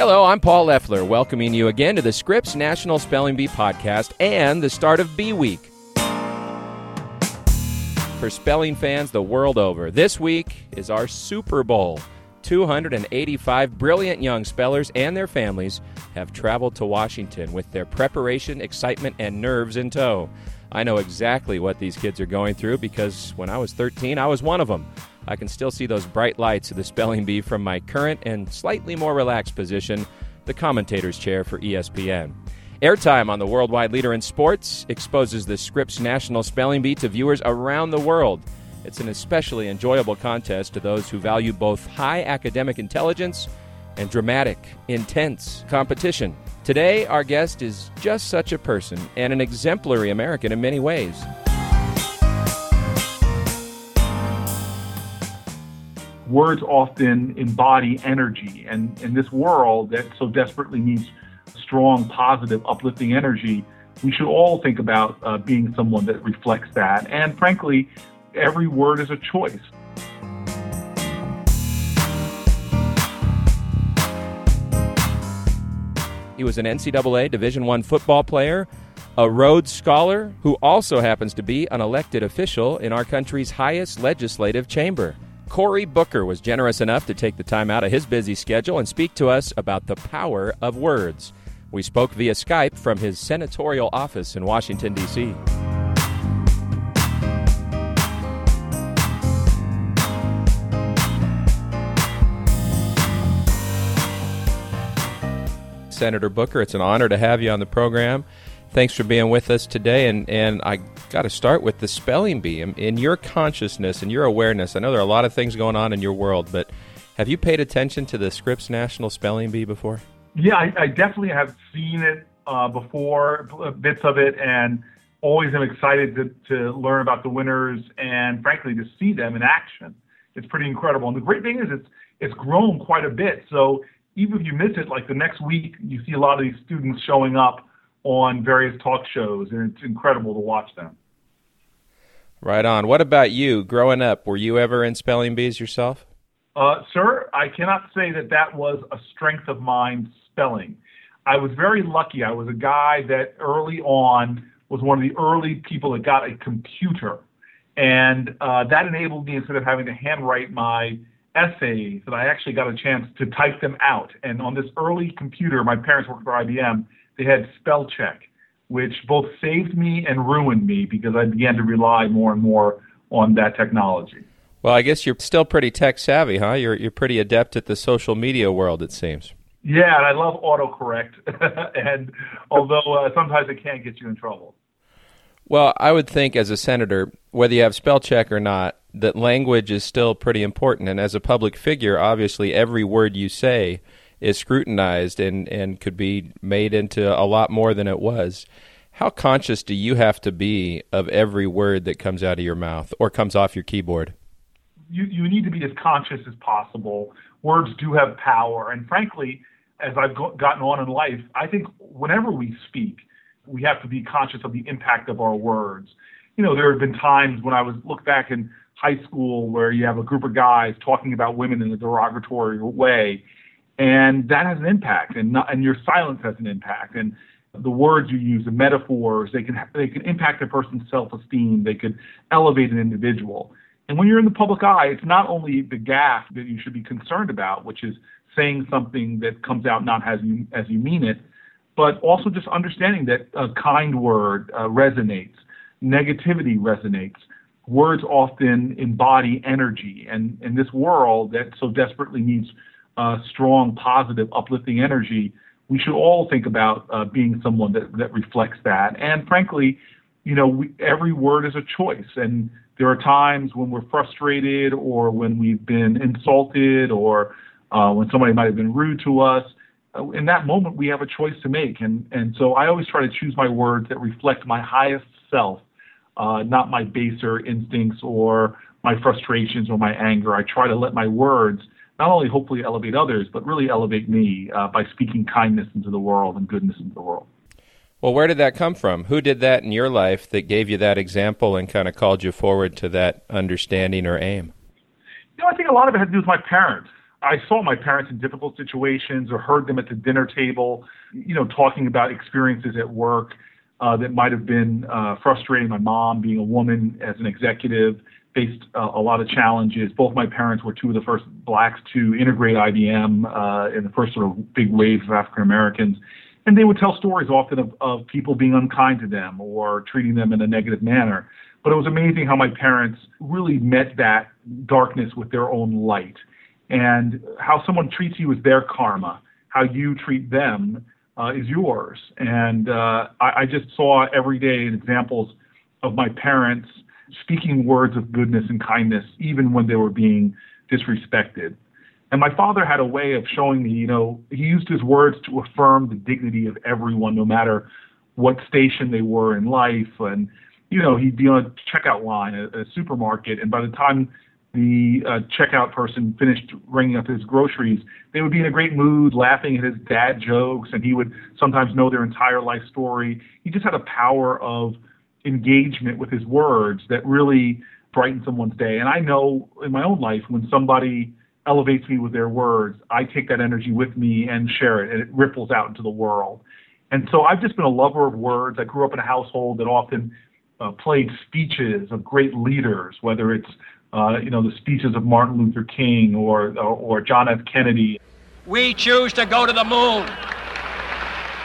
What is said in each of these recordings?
Hello, I'm Paul Loeffler, welcoming you again to the Scripps National Spelling Bee podcast and the start of Bee Week. For spelling fans the world over, this week is our Super Bowl. 285 brilliant young spellers and their families have traveled to Washington with their preparation, excitement, and nerves in tow. I know exactly what these kids are going through because when I was 13, I was one of them. I can still see those bright lights of the spelling bee from my current and slightly more relaxed position, the commentator's chair for ESPN. Airtime on the worldwide leader in sports exposes the Scripps National Spelling Bee to viewers around the world. It's an especially enjoyable contest to those who value both high academic intelligence and dramatic, intense competition. Today, our guest is just such a person and an exemplary American in many ways. Words often embody energy. And in this world that so desperately needs strong, positive, uplifting energy, we should all think about uh, being someone that reflects that. And frankly, every word is a choice. He was an NCAA Division I football player, a Rhodes Scholar, who also happens to be an elected official in our country's highest legislative chamber. Cory Booker was generous enough to take the time out of his busy schedule and speak to us about the power of words. We spoke via Skype from his senatorial office in Washington, D.C. Senator Booker, it's an honor to have you on the program. Thanks for being with us today. And, and I got to start with the spelling bee. In, in your consciousness and your awareness, I know there are a lot of things going on in your world, but have you paid attention to the Scripps National Spelling Bee before? Yeah, I, I definitely have seen it uh, before, bits of it, and always am excited to, to learn about the winners and, frankly, to see them in action. It's pretty incredible. And the great thing is it's it's grown quite a bit. So even if you miss it, like the next week, you see a lot of these students showing up on various talk shows, and it's incredible to watch them. Right on. What about you? Growing up, were you ever in spelling bees yourself? Uh, sir, I cannot say that that was a strength of mine, spelling. I was very lucky. I was a guy that early on was one of the early people that got a computer. And uh, that enabled me, instead of having to handwrite my essays, that I actually got a chance to type them out. And on this early computer, my parents worked for IBM, they had spell check, which both saved me and ruined me because I began to rely more and more on that technology. Well, I guess you're still pretty tech savvy, huh? You're you're pretty adept at the social media world, it seems. Yeah, and I love autocorrect, and although uh, sometimes it can get you in trouble. Well, I would think as a senator, whether you have spell check or not, that language is still pretty important. And as a public figure, obviously, every word you say is scrutinized and, and could be made into a lot more than it was. How conscious do you have to be of every word that comes out of your mouth or comes off your keyboard? You, you need to be as conscious as possible. Words do have power. And frankly, as I've go- gotten on in life, I think whenever we speak, we have to be conscious of the impact of our words. You know, there have been times when I was look back in high school where you have a group of guys talking about women in a derogatory way, and that has an impact, and not, and your silence has an impact, and the words you use, the metaphors, they can they can impact a person's self-esteem. They could elevate an individual. And when you're in the public eye, it's not only the gaffe that you should be concerned about, which is saying something that comes out not as you as you mean it, but also just understanding that a kind word uh, resonates, negativity resonates. Words often embody energy, and in this world that so desperately needs uh, strong, positive, uplifting energy, we should all think about uh, being someone that, that reflects that. And frankly, you know, we, every word is a choice. And there are times when we're frustrated or when we've been insulted or uh, when somebody might have been rude to us. Uh, in that moment, we have a choice to make. And, and so I always try to choose my words that reflect my highest self, uh, not my baser instincts or my frustrations or my anger. I try to let my words not only hopefully elevate others, but really elevate me uh, by speaking kindness into the world and goodness into the world. Well, where did that come from? Who did that in your life that gave you that example and kind of called you forward to that understanding or aim? You know, I think a lot of it had to do with my parents. I saw my parents in difficult situations or heard them at the dinner table, you know, talking about experiences at work uh, that might have been uh, frustrating. My mom, being a woman as an executive, faced uh, a lot of challenges. Both my parents were two of the first blacks to integrate IBM uh, in the first sort of big wave of African Americans. And they would tell stories often of, of people being unkind to them or treating them in a negative manner. But it was amazing how my parents really met that darkness with their own light and how someone treats you is their karma. How you treat them uh, is yours. And uh, I, I just saw every day examples of my parents speaking words of goodness and kindness, even when they were being disrespected. And my father had a way of showing me, you know, he used his words to affirm the dignity of everyone, no matter what station they were in life. And, you know, he'd be on a checkout line at a supermarket, and by the time the uh, checkout person finished ringing up his groceries, they would be in a great mood, laughing at his dad jokes, and he would sometimes know their entire life story. He just had a power of engagement with his words that really brightened someone's day. And I know in my own life when somebody elevates me with their words, I take that energy with me and share it, and it ripples out into the world. And so I've just been a lover of words. I grew up in a household that often uh, played speeches of great leaders, whether it's uh, you know, the speeches of Martin Luther King or, or, or John F. Kennedy. We choose to go to the moon.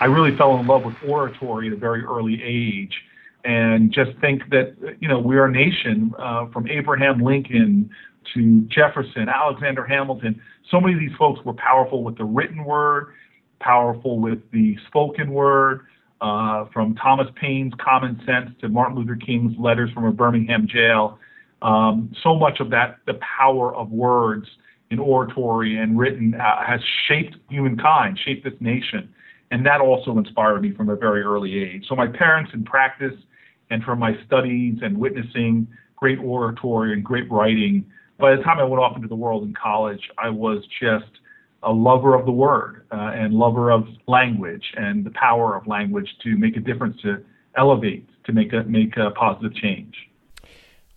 I really fell in love with oratory at a very early age and just think that, you know, we're a nation uh, from Abraham Lincoln to Jefferson, Alexander Hamilton. So many of these folks were powerful with the written word, powerful with the spoken word, uh, from Thomas Paine's Common Sense to Martin Luther King's letters from a Birmingham jail. Um, so much of that, the power of words in oratory and written, uh, has shaped humankind, shaped this nation. And that also inspired me from a very early age. So my parents in practice and from my studies and witnessing great oratory and great writing, by the time I went off into the world in college, I was just a lover of the word uh, and lover of language and the power of language to make a difference, to elevate, to make a, make a positive change.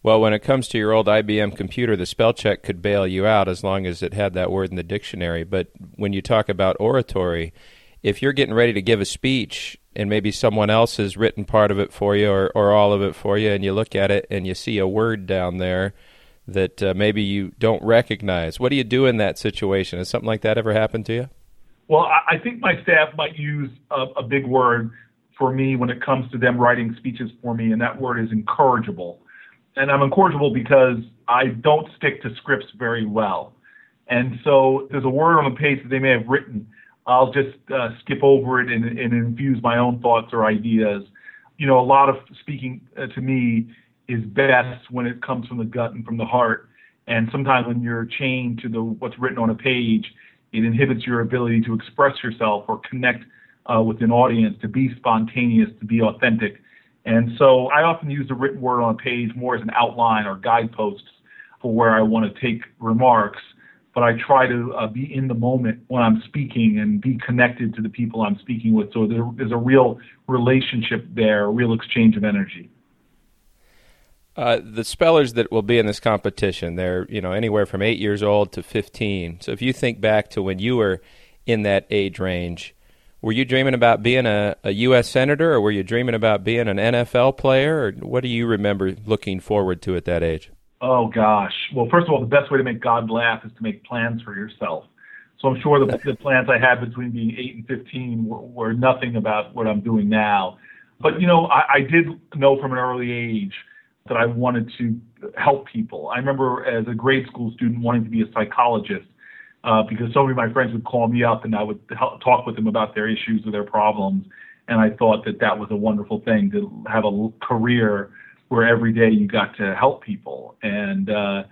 Well, when it comes to your old IBM computer, the spell check could bail you out as long as it had that word in the dictionary. But when you talk about oratory, if you're getting ready to give a speech and maybe someone else has written part of it for you or, or all of it for you, and you look at it and you see a word down there that uh, maybe you don't recognize, what do you do in that situation? Has something like that ever happened to you? Well, I think my staff might use a, a big word for me when it comes to them writing speeches for me, and that word is incorrigible and I'm incorrigible because I don't stick to scripts very well. And so there's a word on the page that they may have written. I'll just uh, skip over it and, and, infuse my own thoughts or ideas. You know, a lot of speaking uh, to me is best when it comes from the gut and from the heart. And sometimes when you're chained to the what's written on a page, it inhibits your ability to express yourself or connect uh, with an audience, to be spontaneous, to be authentic. And so I often use the written word on a page more as an outline or guideposts for where I want to take remarks. But I try to uh, be in the moment when I'm speaking and be connected to the people I'm speaking with. So there's a real relationship there, a real exchange of energy. Uh, the spellers that will be in this competition, they're you know anywhere from eight years old to 15. So if you think back to when you were in that age range, were you dreaming about being a, a U.S. Senator or were you dreaming about being an NFL player? Or what do you remember looking forward to at that age? Oh, gosh. Well, first of all, the best way to make God laugh is to make plans for yourself. So I'm sure the, the plans I had between being 8 and 15 were, were nothing about what I'm doing now. But, you know, I, I did know from an early age that I wanted to help people. I remember as a grade school student wanting to be a psychologist uh, because so many of my friends would call me up and I would help, talk with them about their issues or their problems. And I thought that that was a wonderful thing to have a career where every day you got to help people. And uh,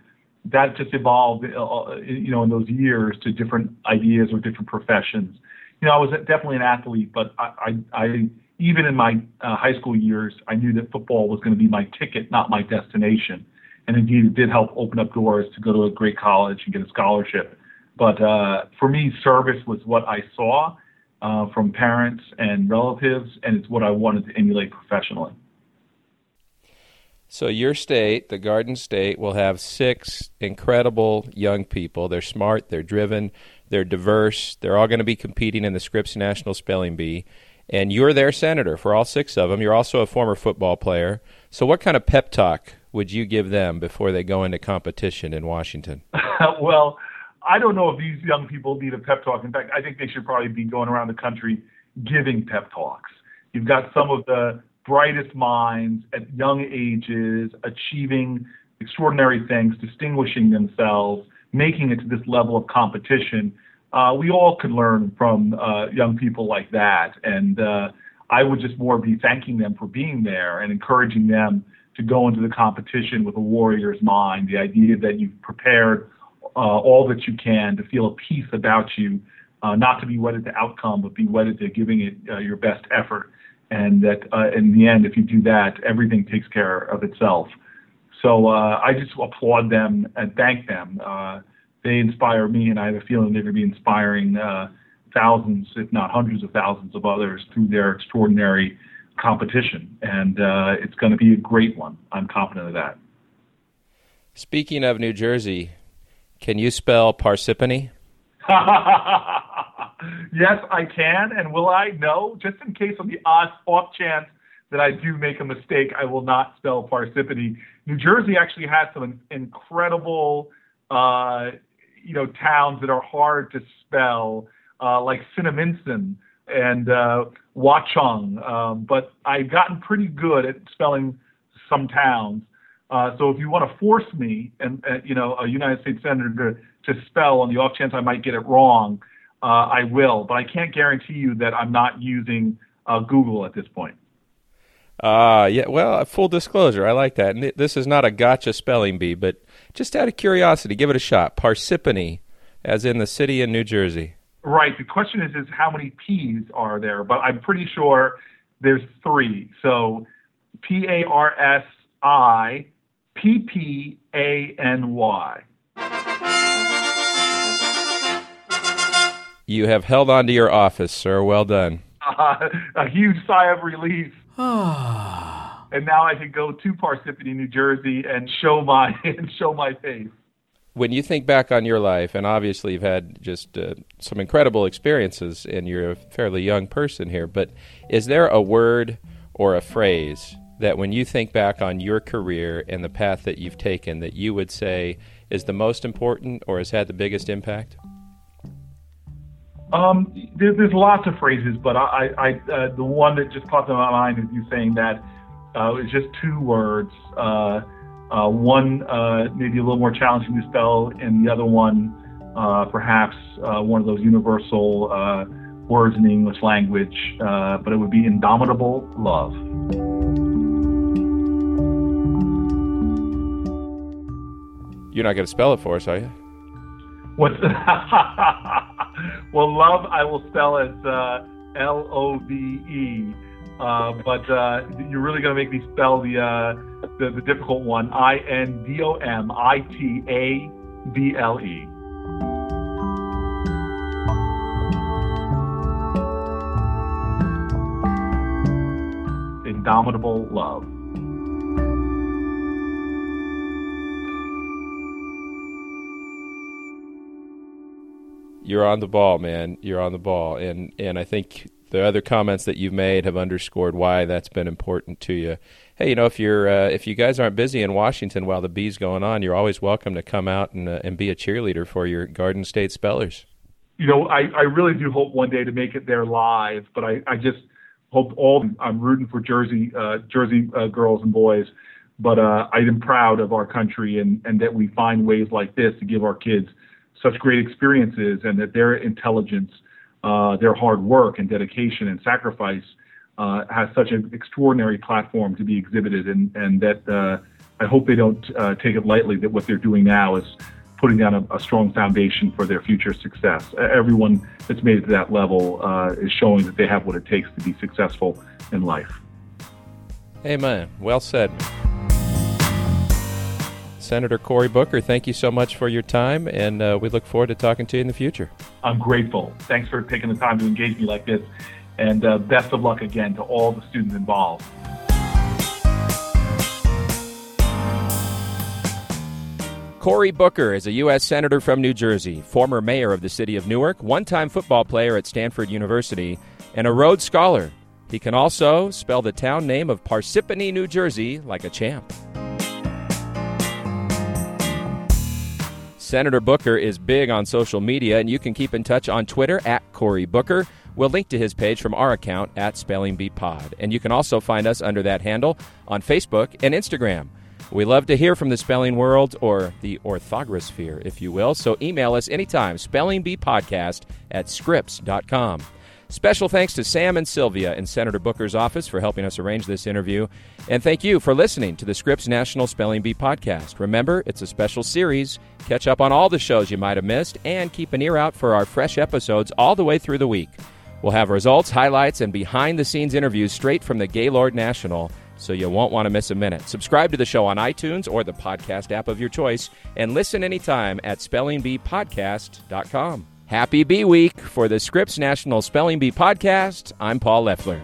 that just evolved, uh, you know, in those years to different ideas or different professions. You know, I was definitely an athlete, but I, I, I even in my uh, high school years, I knew that football was going to be my ticket, not my destination. And indeed, it did help open up doors to go to a great college and get a scholarship. But uh, for me, service was what I saw uh, from parents and relatives, and it's what I wanted to emulate professionally. So, your state, the Garden State, will have six incredible young people. They're smart, they're driven, they're diverse. They're all going to be competing in the Scripps National Spelling Bee. And you're their senator for all six of them. You're also a former football player. So, what kind of pep talk would you give them before they go into competition in Washington? well, I don't know if these young people need a pep talk. In fact, I think they should probably be going around the country giving pep talks. You've got some of the brightest minds at young ages achieving extraordinary things, distinguishing themselves, making it to this level of competition. Uh, we all could learn from uh, young people like that. And uh, I would just more be thanking them for being there and encouraging them to go into the competition with a warrior's mind, the idea that you've prepared uh, all that you can to feel a peace about you, uh, not to be wedded to outcome, but be wedded to giving it uh, your best effort and that uh, in the end, if you do that, everything takes care of itself. So uh, I just applaud them and thank them. Uh, they inspire me, and I have a feeling they're going to be inspiring uh, thousands, if not hundreds of thousands of others through their extraordinary competition. And uh, it's going to be a great one. I'm confident of that. Speaking of New Jersey, can you spell Parsippany? yes, I can. And will I? No. Just in case of the odd off chance that I do make a mistake, I will not spell Parsippany. New Jersey actually has some incredible, uh, you know, towns that are hard to spell, uh, like Cinnaminson and uh, Watchung. Um, but I've gotten pretty good at spelling some towns. Uh, so if you want to force me, and uh, you know, a United States senator to, to spell on the off chance I might get it wrong, uh, I will, but I can't guarantee you that I'm not using uh, Google at this point. Ah, uh, yeah. Well, full disclosure, I like that. And this is not a gotcha spelling bee, but just out of curiosity, give it a shot. Parsippany, as in the city in New Jersey. Right. The question is, is how many P's are there? But I'm pretty sure there's three. So P A R S I P P A N Y. You have held on to your office, sir. Well done. Uh, a huge sigh of relief. and now I can go to Parsippany, New Jersey, and show my and show my face. When you think back on your life, and obviously you've had just uh, some incredible experiences, and you're a fairly young person here, but is there a word or a phrase that when you think back on your career and the path that you've taken, that you would say is the most important or has had the biggest impact? Um, there, there's lots of phrases, but I, I uh, the one that just popped in my mind is you saying that uh, it's just two words. Uh, uh, one uh, maybe a little more challenging to spell, and the other one uh, perhaps uh, one of those universal uh, words in the English language, uh, but it would be indomitable love. You're not going to spell it for us, are you? What's well, love I will spell as uh, L O V E, uh, but uh, you're really going to make me spell the, uh, the the difficult one. I N D O M I T A B L E. Indomitable love. You're on the ball, man. You're on the ball, and and I think the other comments that you've made have underscored why that's been important to you. Hey, you know, if you're uh, if you guys aren't busy in Washington while the bee's going on, you're always welcome to come out and uh, and be a cheerleader for your Garden State Spellers. You know, I, I really do hope one day to make it there live, but I, I just hope all I'm rooting for Jersey uh, Jersey uh, girls and boys, but uh, I am proud of our country and and that we find ways like this to give our kids such great experiences and that their intelligence, uh, their hard work and dedication and sacrifice uh, has such an extraordinary platform to be exhibited and, and that uh, I hope they don't uh, take it lightly that what they're doing now is putting down a, a, strong foundation for their future success. Everyone that's made it to that level uh, is showing that they have what it takes to be successful in life. Amen. Well said. Senator Cory Booker, thank you so much for your time, and uh, we look forward to talking to you in the future. I'm grateful. Thanks for taking the time to engage me like this, and uh, best of luck again to all the students involved. Cory Booker is a U.S. Senator from New Jersey, former mayor of the city of Newark, one time football player at Stanford University, and a Rhodes Scholar. He can also spell the town name of Parsippany, New Jersey, like a champ. Senator Booker is big on social media, and you can keep in touch on Twitter at Cory Booker. We'll link to his page from our account at Spelling Bee Pod. And you can also find us under that handle on Facebook and Instagram. We love to hear from the spelling world or the orthograsphere, if you will. So email us anytime, spellingbeepodcast at scripps.com. Special thanks to Sam and Sylvia in Senator Booker's office for helping us arrange this interview. And thank you for listening to the Scripps National Spelling Bee podcast. Remember, it's a special series. Catch up on all the shows you might have missed and keep an ear out for our fresh episodes all the way through the week. We'll have results, highlights, and behind the scenes interviews straight from the Gaylord National so you won't want to miss a minute. Subscribe to the show on iTunes or the podcast app of your choice and listen anytime at spellingbeepodcast.com. Happy Bee Week for the Scripps National Spelling Bee podcast. I'm Paul Loeffler.